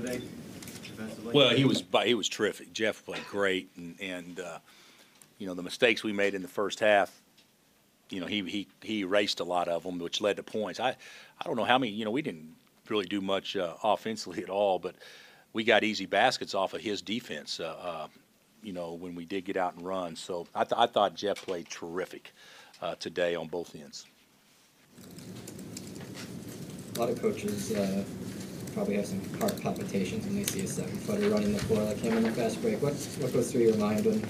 today defensively? Well, he was, he was terrific. Jeff played great, and, and, uh, you know, the mistakes we made in the first half, you know, he, he, he erased a lot of them, which led to points. I, I don't know how many, you know, we didn't really do much uh, offensively at all, but we got easy baskets off of his defense, uh, uh, you know, when we did get out and run. So I, th- I thought Jeff played terrific uh, today on both ends. A lot of coaches uh, probably have some heart palpitations when they see a seven footer running the floor like him in the fast break. What what goes through your mind when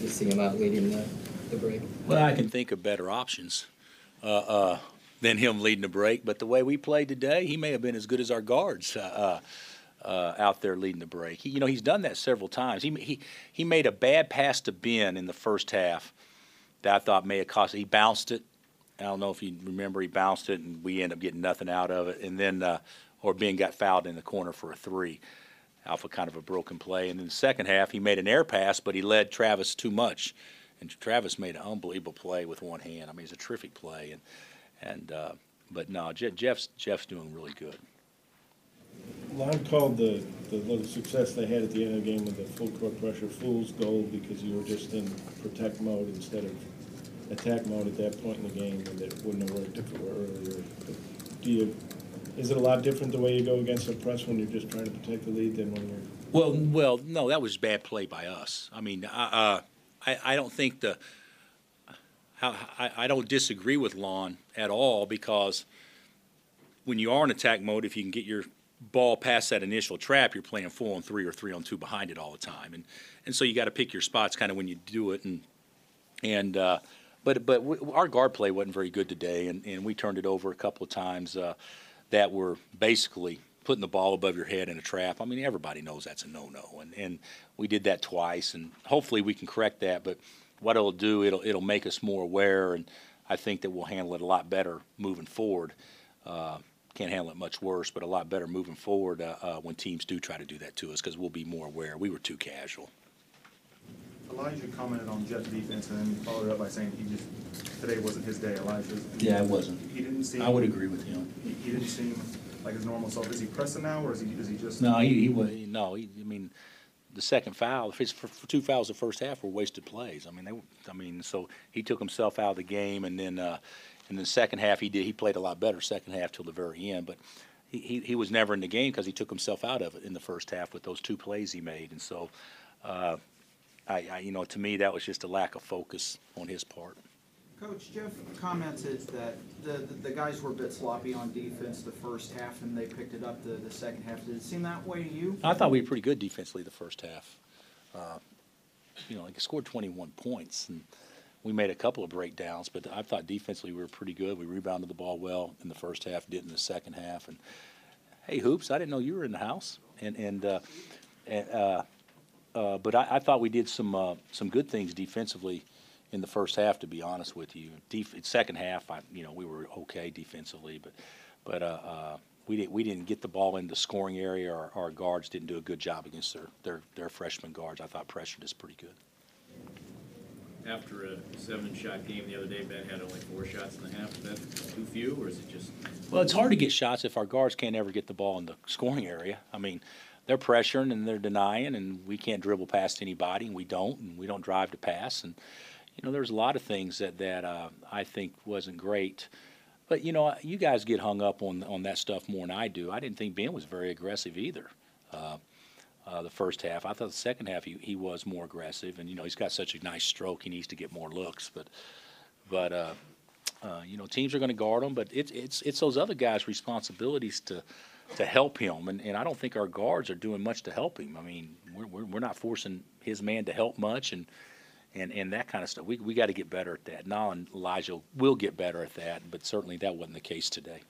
you see him out leading the, the break? Well, I can think of better options uh, uh, than him leading the break. But the way we played today, he may have been as good as our guards uh, uh, uh, out there leading the break. He, you know, he's done that several times. He, he he made a bad pass to Ben in the first half that I thought may have cost. He bounced it. I don't know if you remember. He bounced it, and we ended up getting nothing out of it. And then, uh, or Ben got fouled in the corner for a three. Alpha kind of a broken play. And in the second half, he made an air pass, but he led Travis too much. And Travis made an unbelievable play with one hand. I mean, it's a terrific play. And and uh, but no, Je- Jeff's Jeff's doing really good. Lon called the, the little success they had at the end of the game with the full court pressure fool's gold because you were just in protect mode instead of attack mode at that point in the game, and it wouldn't have worked if it were earlier. But Do you, is it a lot different the way you go against the press when you're just trying to protect the lead than when you're? Well, well, no, that was bad play by us. I mean, I, uh, I, I don't think the, how, I, I don't disagree with Lon at all because when you are in attack mode, if you can get your ball past that initial trap, you're playing four on three or three on two behind it all the time, and and so you got to pick your spots kind of when you do it, and and uh, but but w- our guard play wasn't very good today, and, and we turned it over a couple of times uh, that were basically putting the ball above your head in a trap. I mean, everybody knows that's a no-no, and and we did that twice, and hopefully we can correct that. But what it'll do, it'll it'll make us more aware, and I think that we'll handle it a lot better moving forward. Uh, can't handle it much worse, but a lot better moving forward uh, uh, when teams do try to do that to us because we'll be more aware. We were too casual. Elijah commented on Jeff's defense and then followed up by saying he just, today wasn't his day, Elijah's. Yeah, it wasn't. He didn't seem. I would agree with him. He, he didn't seem like his normal self. Is he pressing now or is he, is he just? No, he, he was, no, he, I mean, the second foul, his two fouls the first half were wasted plays. I mean, they, were- I mean, so he took himself out of the game and then, uh, and then the second half he did, he played a lot better second half till the very end, but he, he, he was never in the game because he took himself out of it in the first half with those two plays he made. And so, uh, I, I, you know, to me, that was just a lack of focus on his part. Coach, Jeff commented that the, the guys were a bit sloppy on defense the first half and they picked it up the, the second half. Did it seem that way to you? I thought we were pretty good defensively the first half. Uh, you know, like scored 21 points, and we made a couple of breakdowns, but I thought defensively we were pretty good. We rebounded the ball well in the first half, did in the second half. And hey, hoops! I didn't know you were in the house, and and uh, and, uh, uh, but I, I thought we did some uh, some good things defensively in the first half. To be honest with you, Def- second half, I you know we were okay defensively, but but uh, uh, we didn't we didn't get the ball in the scoring area. Our, our guards didn't do a good job against their their their freshman guards. I thought pressured us pretty good. After a seven-shot game the other day, Ben had only four shots and a half. Is that too few, or is it just? Well, it's hard to get shots if our guards can't ever get the ball in the scoring area. I mean, they're pressuring and they're denying, and we can't dribble past anybody, and we don't, and we don't drive to pass, and you know, there's a lot of things that that uh, I think wasn't great. But you know, you guys get hung up on on that stuff more than I do. I didn't think Ben was very aggressive either. Uh, uh, the first half, I thought the second half he, he was more aggressive, and you know he's got such a nice stroke. He needs to get more looks, but but uh, uh, you know, teams are going to guard him, but it's it's it's those other guys' responsibilities to to help him, and, and I don't think our guards are doing much to help him. I mean, we're we're, we're not forcing his man to help much, and and and that kind of stuff. We we got to get better at that. Now, and Elijah will get better at that, but certainly that wasn't the case today.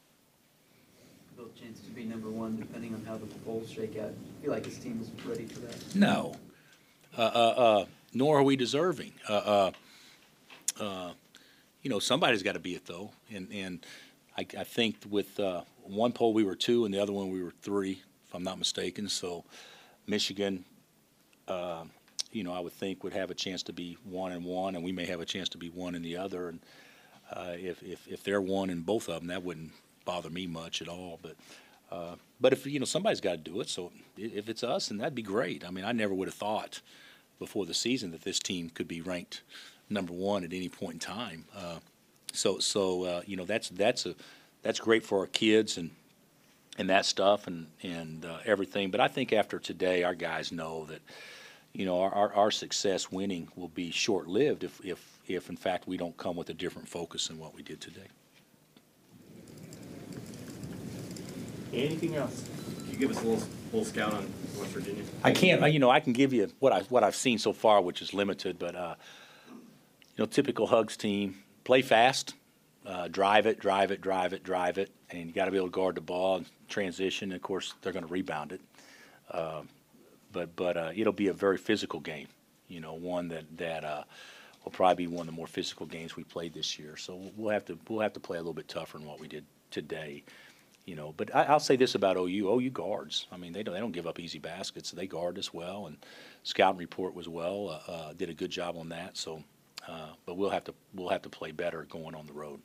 Both chances to be number one, depending on how the polls shake out. I feel like his team is ready for that. No, uh, uh, uh, nor are we deserving. Uh, uh, uh, you know, somebody's got to be it though, and and I, I think with uh, one poll we were two, and the other one we were three, if I'm not mistaken. So Michigan, uh, you know, I would think would have a chance to be one and one, and we may have a chance to be one and the other. And uh, if if if they're one in both of them, that wouldn't bother me much at all. But Uh, but if, you know, somebody's got to do it, so if it's us, then that'd be great. I mean, I never would have thought before the season that this team could be ranked number one at any point in time. Uh, so, so, uh, you know, that's, that's a, that's great for our kids and, and that stuff and, and, uh, everything. But I think after today, our guys know that, you know, our, our, our success winning will be short-lived if, if, if in fact we don't come with a different focus than what we did today. Anything else? Can you give us a little, little scout on West Virginia? I can't, you know, I can give you what I, what I've seen so far, which is limited, but, uh, you know, typical Huggs team, play fast, uh, drive it, drive it, drive it, drive it, and you gotta be able to guard the ball and transition, and of course, they're gonna rebound it. Uh, But, but, uh, it'll be a very physical game, you know, one that, that, uh, will probably be one of the more physical games we played this year. So we'll have to, we'll have to play a little bit tougher than what we did today you know. But I, I'll say this about OU: OU guards. I mean, they don't they don't give up easy baskets. They guard as well, and scouting report was well. Uh, uh, did a good job on that. So, uh, but we'll have to we'll have to play better going on the road.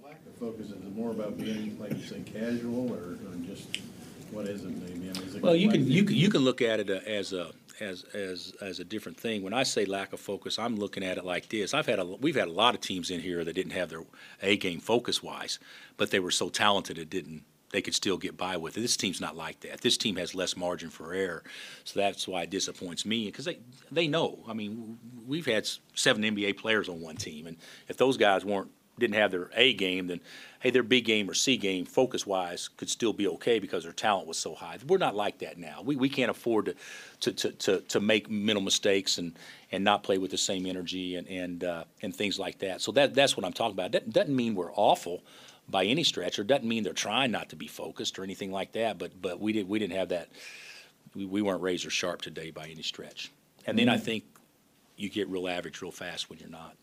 The lack of focus, is it more about being, like you say, casual, or, or just, what is it maybe? I mean, is it Well, you can you can you can look at it uh, as a as as as a different thing. When I say lack of focus, I'm looking at it like this. I've had a we've had a lot of teams in here that didn't have their A game focus wise, but they were so talented it didn't they could still get by with it. This team's not like that. This team has less margin for error, so that's why it disappoints me because they they know. I mean, we've had seven NBA players on one team, and if those guys weren't didn't have their A game, then hey, their B game or C game, focus wise, could still be okay because their talent was so high. We're not like that now. We, we can't afford to, to, to, to, to make mental mistakes and, and not play with the same energy and, and, uh, and things like that. So that, that's what I'm talking about. That doesn't mean we're awful by any stretch, or doesn't mean they're trying not to be focused or anything like that. But, but we, did, we didn't have that. We, we weren't razor sharp today by any stretch. And then I think you get real average real fast when you're not.